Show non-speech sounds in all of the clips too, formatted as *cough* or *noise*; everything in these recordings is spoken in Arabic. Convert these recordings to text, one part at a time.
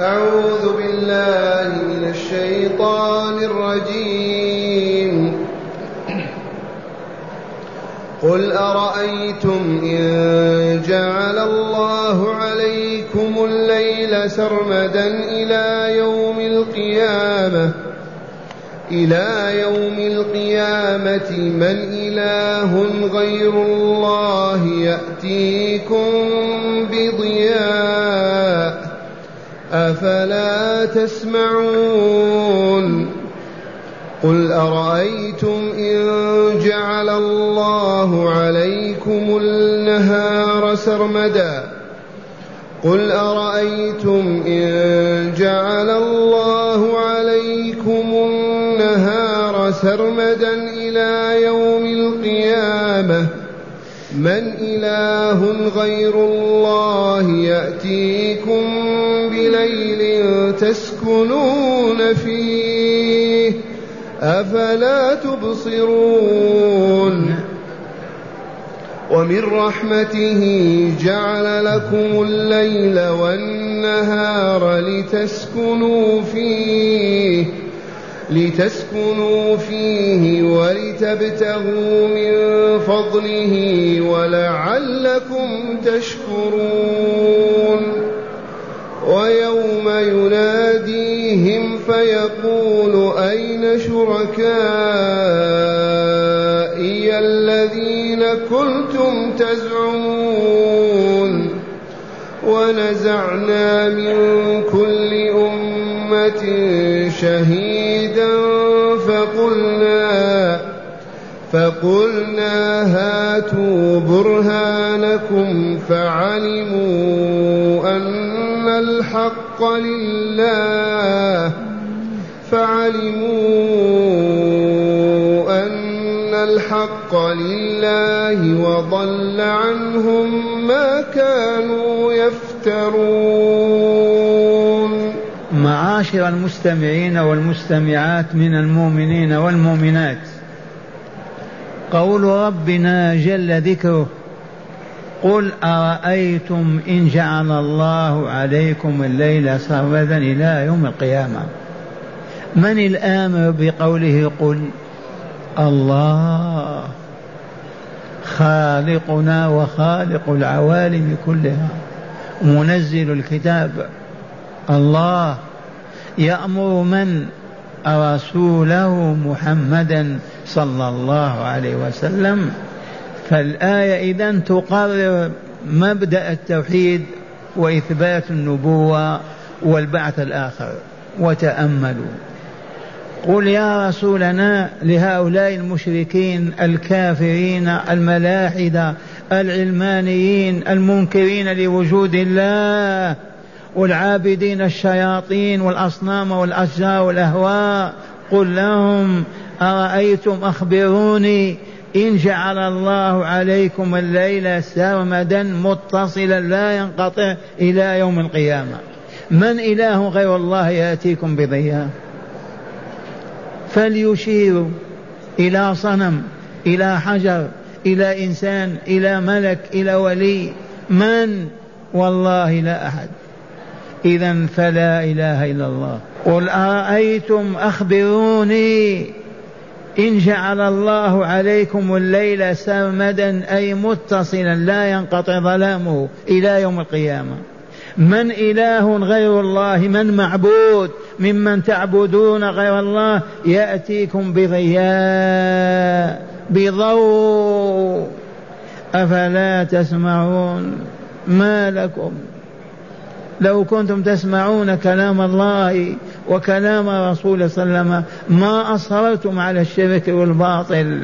أعوذ بالله من الشيطان الرجيم. قل أرأيتم إن جعل الله عليكم الليل سرمدا إلى يوم القيامة إلى يوم القيامة من إله غير الله يأتيكم بضياء. أفلا تسمعون قل أرأيتم إن جعل الله عليكم النهار سرمدا قل أرأيتم إن جعل الله عليكم النهار سرمدا إلى يوم القيامة من إله غير الله يأتيكم بليل تسكنون فيه. أفلا تبصرون؟ ومن رحمته جعل لكم الليل والنهار لتسكنوا فيه. لتسكنوا فيه ولتبتغوا من فضله ولعلكم تشكرون. فيقول أين شركائي الذين كنتم تزعمون ونزعنا من كل أمة شهيدا فقلنا فقلنا هاتوا برهانكم فعلموا أن الحق لله فعلموا أن الحق لله وضل عنهم ما كانوا يفترون. معاشر المستمعين والمستمعات من المؤمنين والمؤمنات قول ربنا جل ذكره قل أرأيتم إن جعل الله عليكم الليل سرمدا إلى يوم القيامة؟ من الآمر بقوله قل الله؟ خالقنا وخالق العوالم كلها. منزل الكتاب. الله يأمر من؟ رسوله محمدا صلى الله عليه وسلم. فالآية إذا تقرر مبدأ التوحيد وإثبات النبوة والبعث الآخر. وتأملوا. قل يا رسولنا لهؤلاء المشركين الكافرين الملاحدة العلمانيين المنكرين لوجود الله والعابدين الشياطين والأصنام والأشجار والأهواء قل لهم أرأيتم أخبروني؟ إن جعل الله عليكم الليل سرمدا متصلا لا ينقطع إلى يوم القيامة. من إله غير الله يأتيكم بضياء؟ فليشيروا إلى صنم إلى حجر إلى إنسان إلى ملك إلى ولي. من؟ والله لا أحد. إذا فلا إله إلا الله. قل أرأيتم أخبروني؟ إن جعل الله عليكم الليل سرمدا أي متصلا لا ينقطع ظلامه إلى يوم القيامة. من إله غير الله من معبود ممن تعبدون غير الله يأتيكم بضياء بضوء. أفلا تسمعون ما لكم؟ لو كنتم تسمعون كلام الله وكلام رسوله صلى الله عليه وسلم ما أصررتم على الشرك والباطل.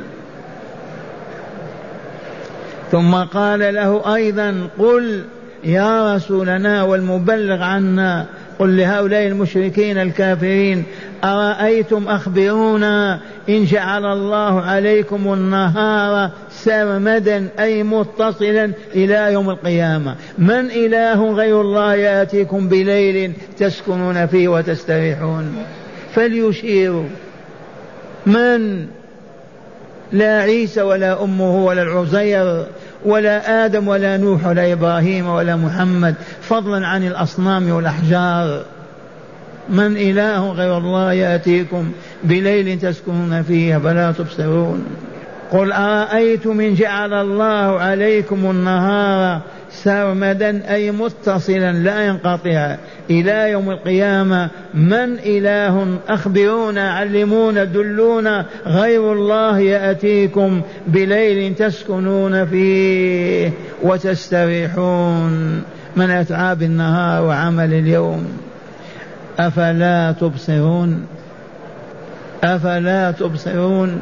ثم قال له أيضا قل يا رسولنا والمبلغ عنا قل لهؤلاء المشركين الكافرين أرأيتم أخبرونا إن جعل الله عليكم النهار سرمدا أي متصلا إلى يوم القيامة؟ من إله غير الله يأتيكم بليل تسكنون فيه وتستريحون؟ فليشيروا. من؟ لا عيسى ولا أمه ولا العزير ولا آدم ولا نوح ولا إبراهيم ولا محمد فضلا عن الأصنام والأحجار. من إله غير الله يأتيكم بليل تسكنون فيه فلا تبصرون؟ قل أرأيتم إن جعل الله عليكم النهار سرمدا أي متصلا لا ينقطع. إلى يوم القيامة من إله أخبرونا علمونا دلونا غير الله يأتيكم بليل تسكنون فيه وتستريحون. من أتعاب النهار وعمل اليوم أفلا تبصرون؟ أفلا تبصرون؟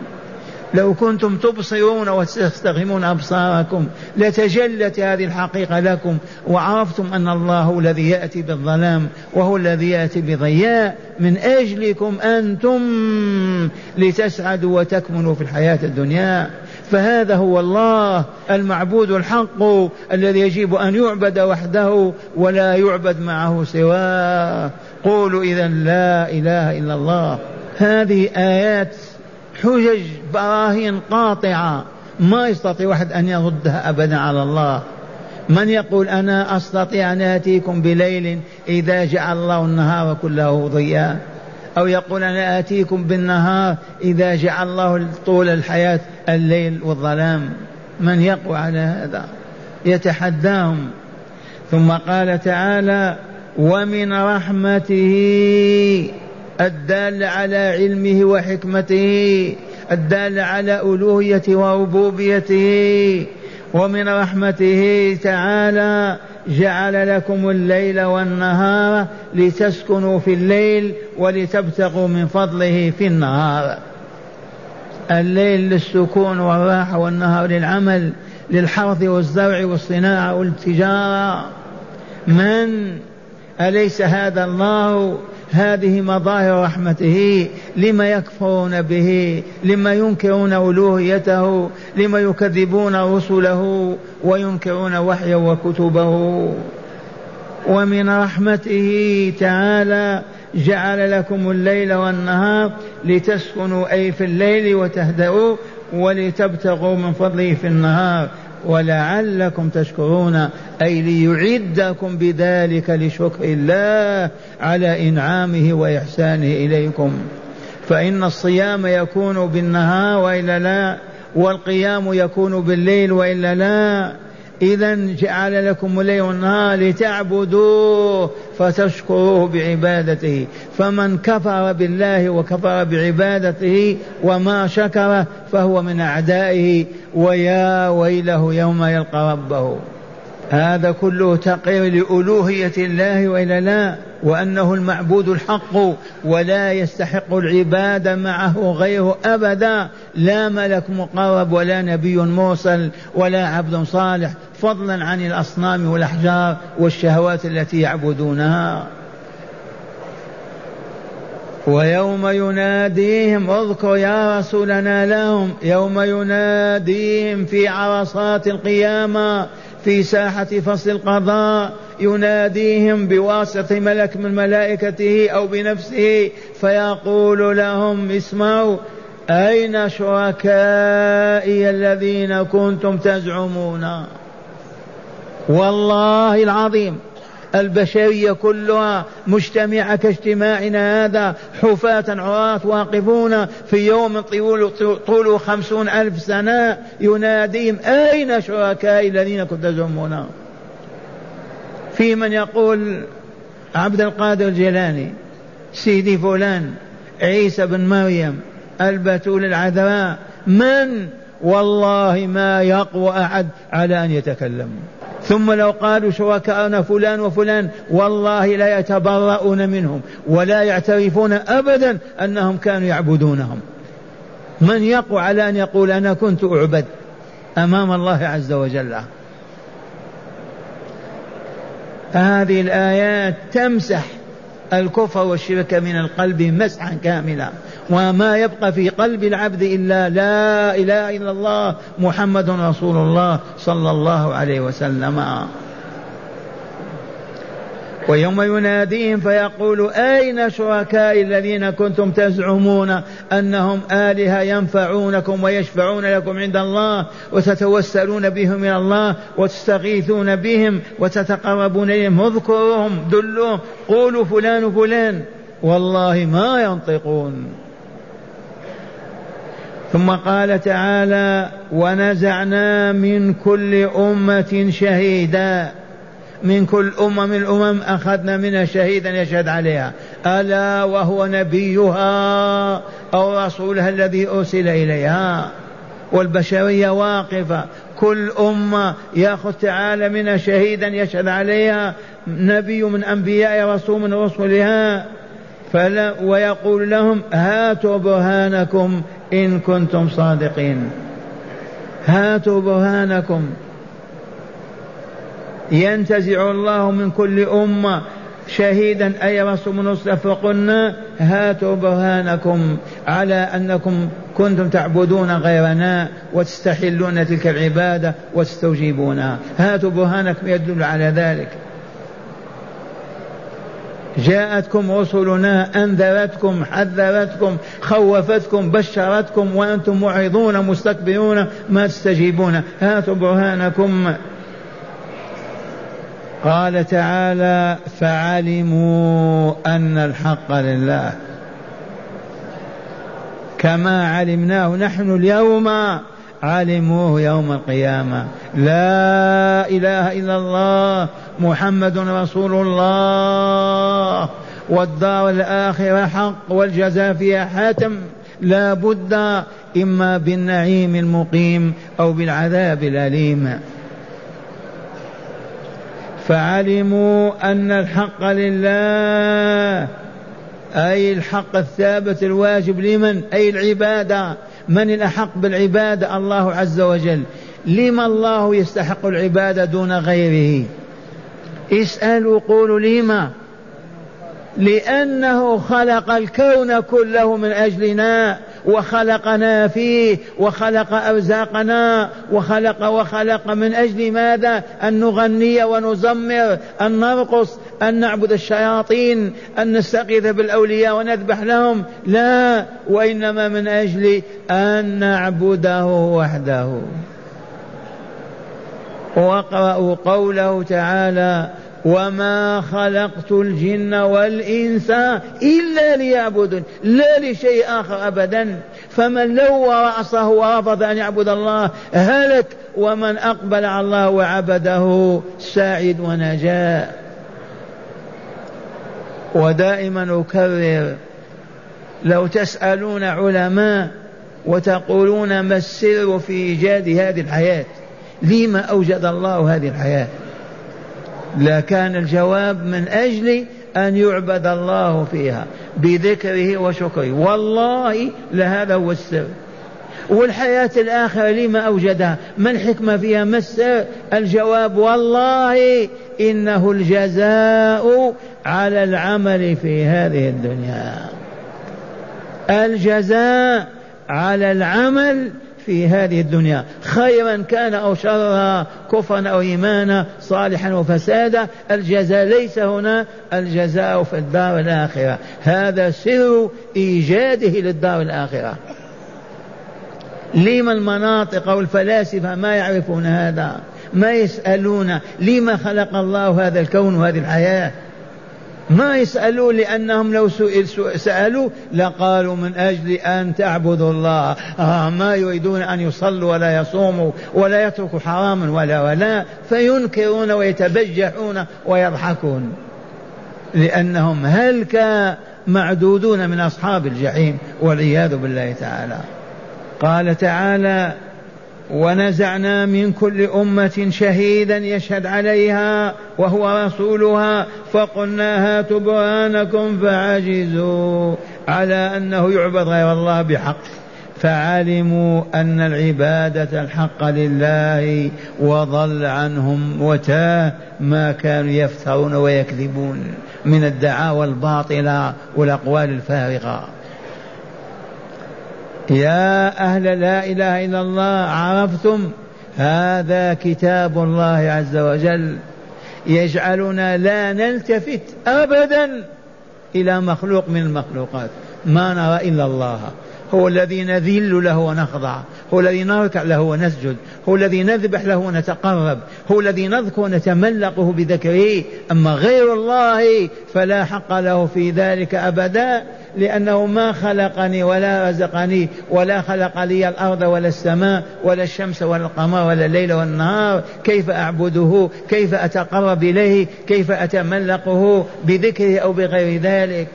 لو كنتم تبصرون وتستخدمون أبصاركم لتجلت هذه الحقيقة لكم وعرفتم أن الله هو الذي يأتي بالظلام وهو الذي يأتي بضياء من أجلكم أنتم لتسعدوا وتكملوا في الحياة الدنيا. فهذا هو الله المعبود الحق الذي يجب أن يعبد وحده ولا يعبد معه سواه. قولوا إذا لا إله إلا الله. هذه آيات حجج براهين قاطعة. ما يستطيع واحد أن يردها أبدا على الله. من يقول أنا أستطيع أن آتيكم بليل إذا جعل الله النهار كله ضياء؟ أو يقول أنا آتيكم بالنهار إذا جعل الله طول الحياة الليل والظلام؟ من يقوى على هذا؟ يتحداهم. ثم قال تعالى ومن رحمته الدال على علمه وحكمته الدال على ألوهيته وربوبيته. ومن رحمته تعالى جعل لكم الليل والنهار لتسكنوا في الليل ولتبتغوا من فضله في النهار. الليل للسكون والراحة والنهار للعمل للحرث والزرع والصناعة والتجارة. من؟ أليس هذا الله؟ هذه مظاهر رحمته لما يكفرون به لما ينكرون ألوهيته لما يكذبون رسله وينكرون وحيه وكتبه. ومن رحمته تعالى جعل لكم الليل والنهار لتسكنوا أي في الليل وتهدأوا ولتبتغوا من فضله في النهار. ولعلكم تشكرون أي ليعدكم بذلك لشكر الله على إنعامه وإحسانه إليكم. فإن الصيام يكون بالنهار وإلا لا والقيام يكون بالليل وإلا لا. إذا جعل لكم الليل والنهار لتعبدوه فتشكروه بعبادته. فمن كفر بالله وكفر بعبادته وما شكر فهو من أعدائه. ويا ويله يوم يلقى ربه. هذا كله تقرير لألوهية الله وإلا لا وأنه المعبود الحق ولا يستحق العبادة معه غيره أبدا. لا ملك مقرب ولا نبي مرسل ولا عبد صالح. فضلا عن الأصنام والأحجار والشهوات التي يعبدونها. ويوم يناديهم اذكر يا رسولنا لهم. يوم يناديهم في عرصات القيامة في ساحة فصل القضاء يناديهم بواسطة ملك من ملائكته أو بنفسه فيقول لهم اسمعوا أين شركائي الذين كنتم تزعمون؟ والله العظيم البشرية كلها مجتمعة كاجتماعنا هذا حفاة عراة واقفون في يوم طول طوله خمسون ألف سنة يناديهم أين شركائي الذين كنت تزعمون؟ في من يقول عبد القادر الجيلاني سيدي فلان عيسى بن مريم البتول العذراء من؟ والله ما يقوى أحد على أن يتكلم. ثم لو قالوا شركاءنا فلان وفلان والله لا يتبرؤون منهم ولا يعترفون ابدا أنهم كانوا يعبدونهم. من يقوى على أن يقول أنا كنت أعبد أمام الله عز وجل؟ هذه الآيات تمسح الكفر والشرك من القلب مسحا كاملا. وما يبقى في قلب العبد إلا لا إله إلا الله محمد رسول الله صلى الله عليه وسلم. ويوم يناديهم فيقول أين شركائي الذين كنتم تزعمون أنهم آلهة ينفعونكم ويشفعون لكم عند الله وتتوسلون بهم إلى الله وتستغيثون بهم وتتقربون إليهم؟ اذكروهم دلوهم قولوا فلان فلان والله ما ينطقون. ثم قال تعالى ونزعنا من كل أمة شهيدا. من كل أمة من الأمم أخذنا منها شهيدا يشهد عليها. ألا وهو نبيها أو رسولها الذي أرسل إليها. والبشرية واقفة. كل أمة يأخذ تعالى منها شهيدا يشهد عليها. نبي من أنبياء رسول من رسلها. فلا ويقول لهم هاتوا برهانكم. إن كنتم صادقين. هاتوا برهانكم. ينتزع الله من كل أمة شهيدا أي رسول من رسل فقلنا هاتوا برهانكم على أنكم كنتم تعبدون غيرنا وتستحلون تلك العبادة وتستوجبونها هاتوا برهانكم يدل على ذلك. جاءتكم رسلنا أنذرتكم حذرتكم خوفتكم بشرتكم وأنتم معرضون مستكبرون ما تستجيبون. هاتوا برهانكم. قال تعالى فعلموا أن الحق لله. كما علمناه نحن اليوم. علموه يوم القيامة. لا إله إلا الله محمد رسول الله. والدار الآخرة حق والجزاء فيها حاتم. لا بد إما بالنعيم المقيم أو بالعذاب الأليم. فعلموا أن الحق لله أي الحق الثابت الواجب لمن؟ أي العبادة؟ من الأحق بالعبادة الله عز وجل. لما الله يستحق العبادة دون غيره؟ اسألوا قولوا لما؟ لأنه خلق الكون كله من أجلنا. وخلقنا فيه وخلق أرزاقنا وخلق وخلق من أجل ماذا؟ أن نغني ونزمر أن نرقص أن نعبد الشياطين أن نستغيث بالأولياء ونذبح لهم. لا وإنما من أجل أن نعبده وحده. واقرأوا قوله تعالى وما خلقت الجن والإنس إلا ليعبدون لا لشيء آخر أبدا. فمن لو رأسه ورفض أن يعبد الله هلك ومن أقبل على الله وعبده سعد ونجا ودائما أكرر لو تسألون علماء وتقولون ما السر في إيجاد هذه الحياة؟ لما أوجد الله هذه الحياة. لكان الجواب من أجل أن يعبد الله فيها بذكره وشكره. والله لهذا هو السر. والحياة الآخرة لما أوجدها؟ ما الحكمة فيها؟ ما السر؟ الجواب والله إنه الجزاء على العمل في هذه الدنيا. الجزاء على العمل في هذه الدنيا. خيرا كان أو شرا كفرا أو إيمانا صالحا وفسادا الجزاء ليس هنا الجزاء في الدار الآخرة. هذا سر إيجاده للدار الآخرة. لما المناطق أو الفلاسفة ما يعرفون هذا ما يسألون لما خلق الله هذا الكون وهذه الحياة؟ ما يسألون لأنهم لو سئل سألوا لقالوا من أجل أن تعبدوا الله. آه ما يريدون أن يصلوا ولا يصوموا ولا يتركوا حراما ولا ولا. فينكرون ويتبجحون ويضحكون. لأنهم هلك معدودون من أصحاب الجحيم والعياذ بالله تعالى. قال تعالى ونزعنا من كل أمة شهيدا يشهد عليها وهو رسولها فقلنا هاتوا برهانكم فعجزوا على أنه يعبد غير الله بحق. فعلموا أن العبادة الحق لله وضل عنهم وتاه ما كانوا يفترون ويكذبون من الدعاوى الباطلة والأقوال الفارغة يا أهل لا إله إلا الله عرفتم هذا كتاب الله عز وجل يجعلنا لا نلتفت أبدا إلى مخلوق من المخلوقات. ما نرى إلا الله. هو الذي نذل له ونخضع. هو الذي نركع له ونسجد هو الذي نذبح له ونتقرب هو الذي نذكر ونتملقه بذكره أما غير الله فلا حق له في ذلك أبدا لأنه ما خلقني ولا رزقني ولا خلق لي الأرض ولا السماء ولا الشمس ولا القمر ولا الليل والنهار كيف أعبده؟ كيف أتقرب إليه؟ كيف أتملقه بذكره أو بغير ذلك؟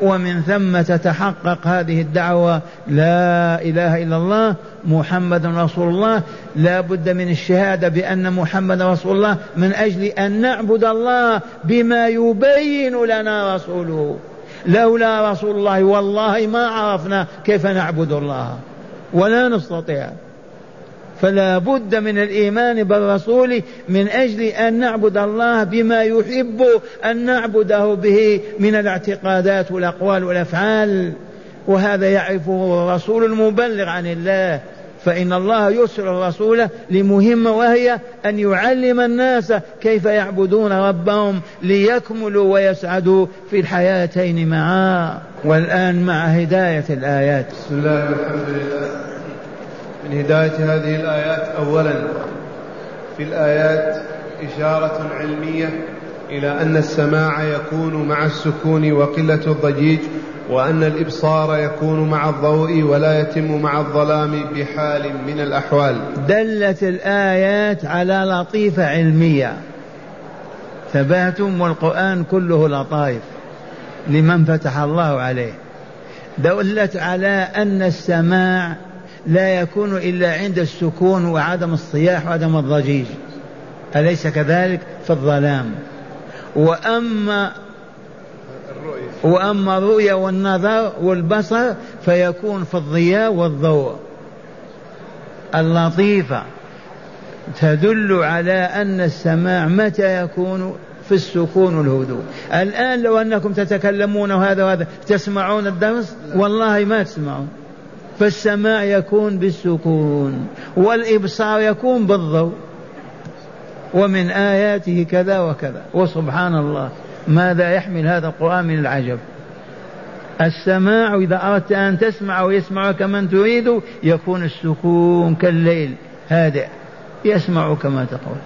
ومن ثم تتحقق هذه الدعوة لا إله إلا الله محمد رسول الله. لا بد من الشهادة بأن محمد رسول الله من أجل أن نعبد الله بما يبين لنا رسوله. لولا رسول الله والله ما عرفنا كيف نعبد الله. ولا نستطيع. فلا بد من الإيمان بالرسول من أجل أن نعبد الله بما يحب أن نعبده به من الاعتقادات والأقوال والأفعال. وهذا يعرفه الرسول المبلغ عن الله. فإن الله يرسل الرسول لمهمة وهي أن يعلم الناس كيف يعبدون ربهم ليكملوا ويسعدوا في الحياتين معا. والآن مع هداية الآيات. بسم الله والحمد لله. من هداية هذه الآيات أولا في الآيات إشارة علمية إلى أن السماع يكون مع السكون وقلة الضجيج وأن الإبصار يكون مع الضوء ولا يتم مع الظلام بحال من الأحوال. دلت الآيات على لطيفة علمية. ثباتم والقرآن كله لطائف لمن فتح الله عليه. دلت على أن السماع لا يكون إلا عند السكون وعدم الصياح وعدم الضجيج. أليس كذلك في الظلام؟ وأما وأما الرؤيا والنظر والبصر فيكون في الضياء والضوء. اللطيفة تدل على أن السماع متى يكون في السكون والهدوء. الآن لو أنكم تتكلمون وهذا وهذا تسمعون الدرس؟ والله ما تسمعون. فالسماع يكون بالسكون والإبصار يكون بالضوء. ومن آياته كذا وكذا. وسبحان الله ماذا يحمل هذا القرآن من العجب؟ السماع إذا أردت أن تسمع ويسمع كمن تريد يكون السكون كالليل هادئ يسمع كما تقول.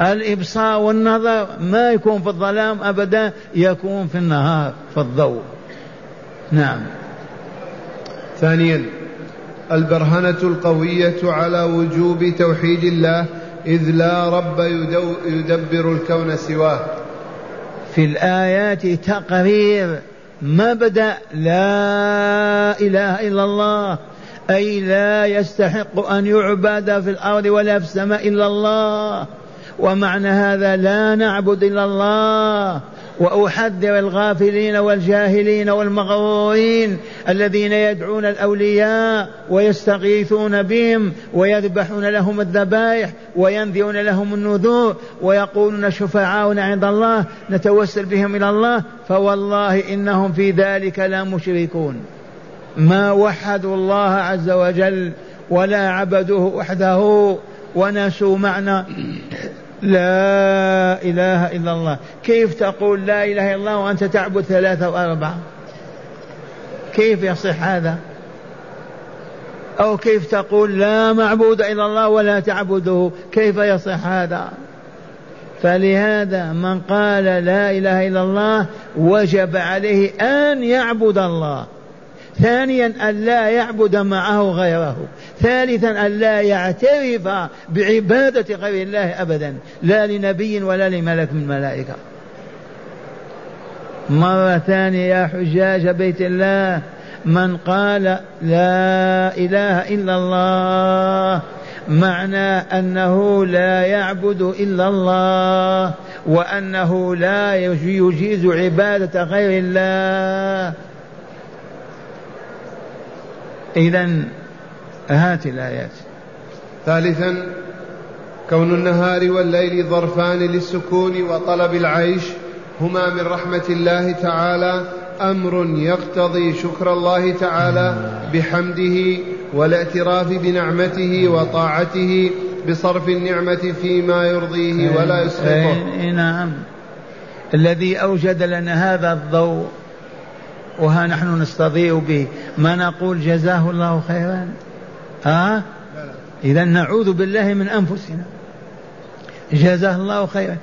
الإبصار والنظر ما يكون في الظلام أبدا يكون في النهار في الضوء. نعم. ثانيا البرهنة القوية على وجوب توحيد الله إذ لا رب يدبر الكون سواه. في الآيات تقرير مبدأ لا إله إلا الله أي لا يستحق أن يعبد في الأرض ولا في السماء إلا الله. ومعنى هذا لا نعبد إلا الله وأحذر الغافلين والجاهلين والمغرورين الذين يدعون الأولياء ويستغيثون بهم ويذبحون لهم الذبائح وينذرون لهم النذور ويقولون شفعاؤنا عند الله نتوسل بهم إلى الله فوالله إنهم في ذلك لا مشركون. ما وحدوا الله عز وجل ولا عبدوه وحده ونسوا معنى لا إله إلا الله. كيف تقول لا إله إلا الله وأنت تعبد ثلاثة وأربعة كيف يصح هذا؟ أو كيف تقول لا معبود إلا الله ولا تعبده؟ كيف يصح هذا؟ فلهذا من قال لا إله إلا الله وجب عليه أن يعبد الله. ثانيا أن لا يعبد معه غيره. ثالثا أن لا يعترف بعبادة غير الله أبدا. لا لنبي ولا لملك من الملائكة مرة ثانية يا حجاج بيت الله من قال لا إله إلا الله معنى أنه لا يعبد إلا الله وأنه لا يجيز عبادة غير الله. إذا هات الآيات. ثالثا كون النهار والليل ظرفان للسكون وطلب العيش هما من رحمة الله تعالى أمر يقتضي شكر الله تعالى بحمده والاعتراف بنعمته وطاعته بصرف النعمة فيما يرضيه ولا يسخطه. نعم. الذي أوجد لنا هذا الضوء وها نحن نستضيء به. ما نقول جزاه الله خيرا؟ ها؟ إذا نعوذ بالله من أنفسنا. جزاه الله خيرا.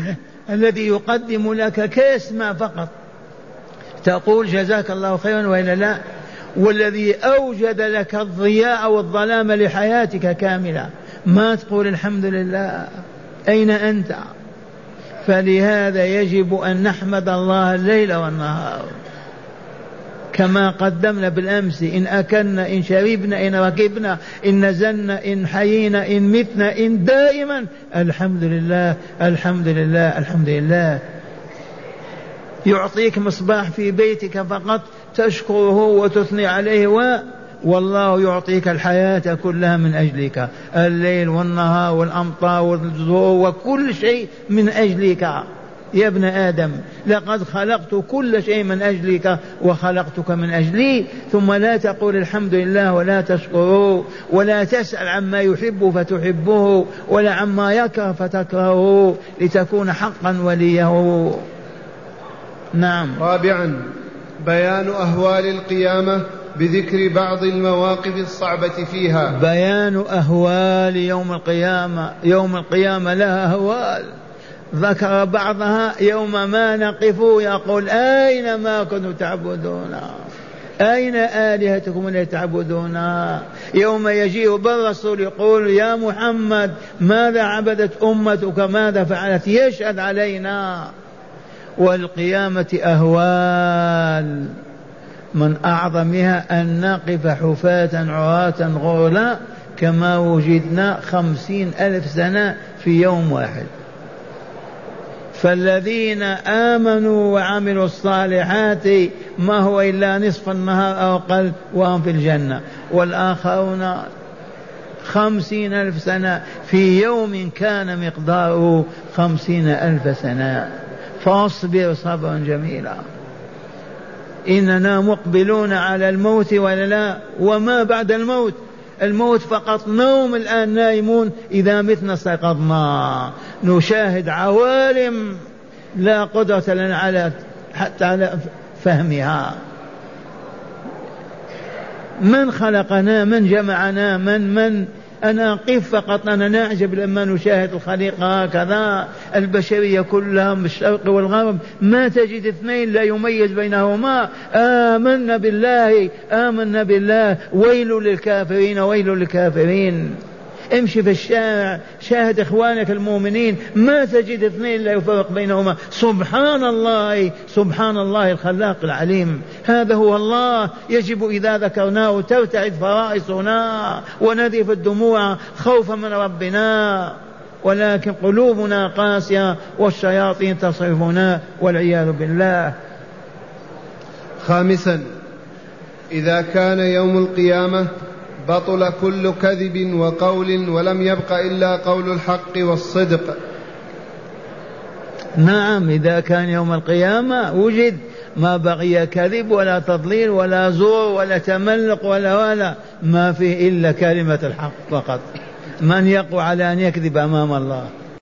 *coughs* الذي يقدم لك كاس ما فقط. تقول جزاك الله خيرا وإلا لا؟ والذي أوجد لك الضياء والظلام لحياتك كاملة. ما تقول الحمد لله. أين أنت؟ فلهذا يجب أن نحمد الله الليل والنهار. كما قدمنا بالأمس إن أكلنا إن شربنا إن ركبنا إن نزلنا إن حيينا إن متنا إن دائما الحمد لله الحمد لله الحمد لله. يعطيك مصباح في بيتك فقط تشكره وتثني عليه و والله يعطيك الحياة كلها من أجلك. الليل والنهار والأمطار والزهور وكل شيء من أجلك. يا ابن آدم لقد خلقت كل شيء من أجلك وخلقتك من أجلي ثم لا تقول الحمد لله ولا تشكره ولا تسأل عما يحب فتحبه ولا عما يكره فتكرهه لتكون حقا وليه. نعم. رابعا بيان أهوال القيامة بذكر بعض المواقف الصعبة فيها. بيان أهوال يوم القيامة يوم القيامة لها أهوال. ذكر بعضها يوم ما نقف يقول أين ما كنتم تعبدون؟ أين آلهتكم التي تعبدون؟ يوم يجيء بالرسول يقول يا محمد ماذا عبدت أمتك؟ ماذا فعلت؟ يشهد علينا. والقيامة أهوال. من أعظمها أن نقف حفاة عراة غرلا كما وجدنا خمسين ألف سنة في يوم واحد. فالذين آمنوا وعملوا الصالحات ما هو إلا نصف النهار أو أقل وهم في الجنة. والآخرون خمسين ألف سنة. في يوم كان مقداره خمسين ألف سنة. فاصبر صبرا جميلا. إننا مقبلون على الموت ولا لا؟ وما بعد الموت؟ الموت فقط نوم الآن نائمون إذا متنا استيقظنا. نشاهد عوالم لا قدرة لنا على حتى على فهمها. من خلقنا؟ من جمعنا؟ من من أنا أقف فقط أنا نعجب لما نشاهد الخليقة هكذا. البشرية كلها من الشرق والغرب. ما تجد اثنين لا يميز بينهما. آمنا بالله آمنا بالله. ويل للكافرين ويل للكافرين. امشي في الشارع شاهد إخوانك المؤمنين ما تجد اثنين لا يفرق بينهما. سبحان الله سبحان الله الخلاق العليم. هذا هو الله. يجب إذا ذكرناه ترتعد فرائصنا ونذف الدموع خوفا من ربنا. ولكن قلوبنا قاسية والشياطين تصرفنا والعياذ بالله. خامسا إذا كان يوم القيامة بطل كل كذب وقول ولم يبق إلا قول الحق والصدق. نعم إذا كان يوم القيامة وجد ما بقي كذب ولا تضليل ولا زور ولا تملق ولا ولا ما فيه إلا كلمة الحق فقط. من يقوى على أن يكذب أمام الله؟